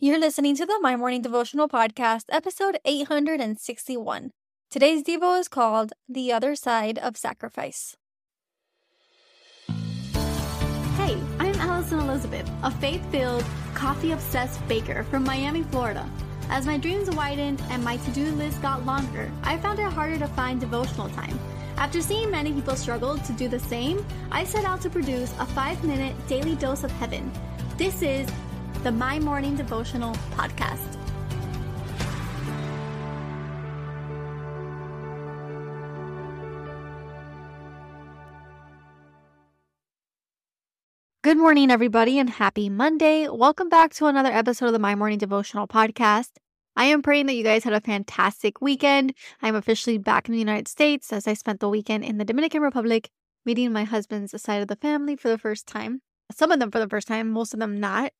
You're listening to the My Morning Devotional Podcast, episode 861. Today's Devo is called The Other Side of Sacrifice. Hey, I'm Alison Elizabeth, a faith filled, coffee obsessed baker from Miami, Florida. As my dreams widened and my to do list got longer, I found it harder to find devotional time. After seeing many people struggle to do the same, I set out to produce a five minute daily dose of heaven. This is the My Morning Devotional podcast. Good morning, everybody, and happy Monday. Welcome back to another episode of the My Morning Devotional podcast. I am praying that you guys had a fantastic weekend. I'm officially back in the United States as I spent the weekend in the Dominican Republic meeting my husband's side of the family for the first time. Some of them for the first time, most of them not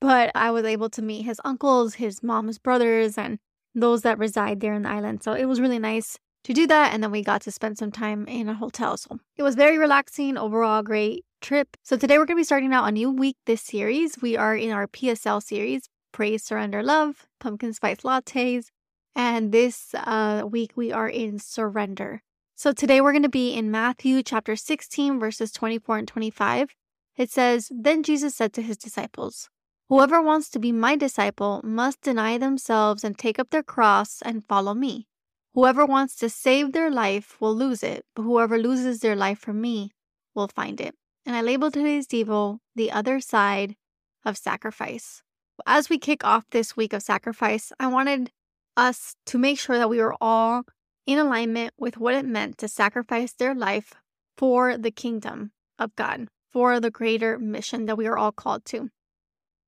but I was able to meet his uncles, his mom's brothers, and those that reside there in the island. So it was really nice to do that. And then we got to spend some time in a hotel. So it was very relaxing, overall, great trip. So today we're going to be starting out a new week this series. We are in our PSL series Praise, Surrender, Love, Pumpkin Spice Lattes. And this uh, week we are in Surrender. So today we're going to be in Matthew chapter 16, verses 24 and 25. It says, Then Jesus said to his disciples, Whoever wants to be my disciple must deny themselves and take up their cross and follow me. Whoever wants to save their life will lose it, but whoever loses their life for me will find it. And I labeled today's Devo the other side of sacrifice. As we kick off this week of sacrifice, I wanted us to make sure that we were all in alignment with what it meant to sacrifice their life for the kingdom of God, for the greater mission that we are all called to.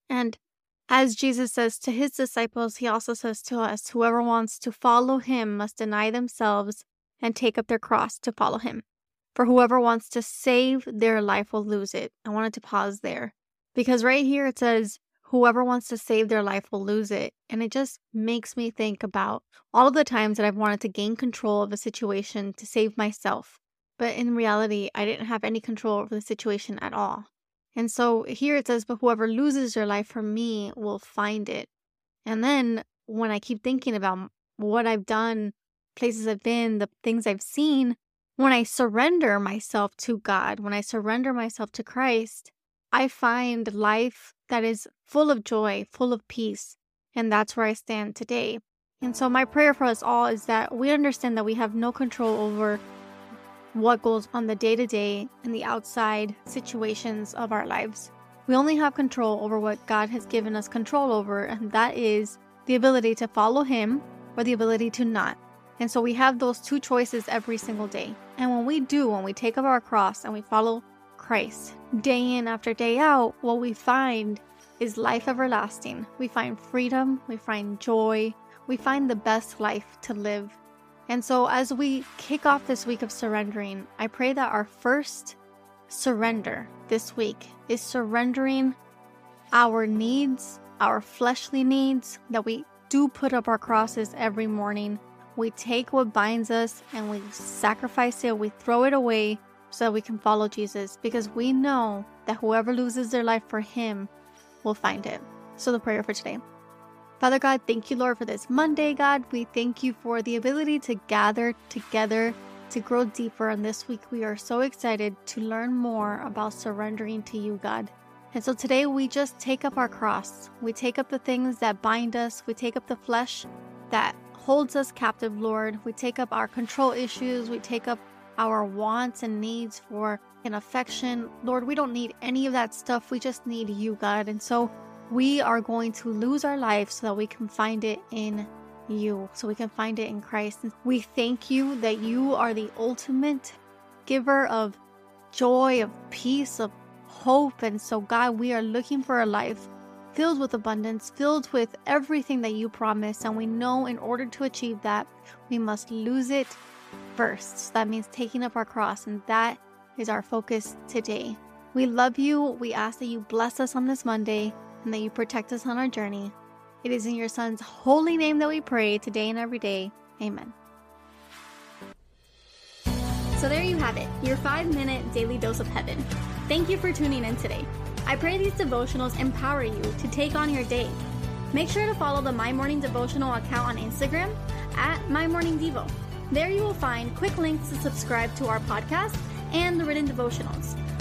And as Jesus says to his disciples, he also says to us whoever wants to follow him must deny themselves and take up their cross to follow him. For whoever wants to save their life will lose it. I wanted to pause there because right here it says, whoever wants to save their life will lose it. And it just makes me think about all of the times that I've wanted to gain control of a situation to save myself. But in reality, I didn't have any control over the situation at all. And so here it says, but whoever loses their life for me will find it. And then when I keep thinking about what I've done, places I've been, the things I've seen, when I surrender myself to God, when I surrender myself to Christ, I find life that is full of joy, full of peace. And that's where I stand today. And so, my prayer for us all is that we understand that we have no control over what goes on the day to day and the outside situations of our lives. We only have control over what God has given us control over, and that is the ability to follow Him or the ability to not. And so we have those two choices every single day. And when we do, when we take up our cross and we follow Christ day in after day out, what we find is life everlasting. We find freedom, we find joy, we find the best life to live and so, as we kick off this week of surrendering, I pray that our first surrender this week is surrendering our needs, our fleshly needs, that we do put up our crosses every morning. We take what binds us and we sacrifice it, we throw it away so that we can follow Jesus because we know that whoever loses their life for Him will find it. So, the prayer for today. Father God, thank you, Lord, for this Monday, God. We thank you for the ability to gather together to grow deeper. And this week, we are so excited to learn more about surrendering to you, God. And so today, we just take up our cross. We take up the things that bind us, we take up the flesh that holds us captive, Lord. We take up our control issues, we take up our wants and needs for an affection. Lord, we don't need any of that stuff. We just need you, God. And so, we are going to lose our life so that we can find it in you, so we can find it in Christ. We thank you that you are the ultimate giver of joy, of peace, of hope. And so, God, we are looking for a life filled with abundance, filled with everything that you promise. And we know in order to achieve that, we must lose it first. So that means taking up our cross. And that is our focus today. We love you. We ask that you bless us on this Monday and that you protect us on our journey. It is in your Son's holy name that we pray today and every day. Amen. So there you have it, your five minute daily dose of heaven. Thank you for tuning in today. I pray these devotionals empower you to take on your day. Make sure to follow the My Morning Devotional account on Instagram at My Morning Devo. There you will find quick links to subscribe to our podcast and the written devotionals.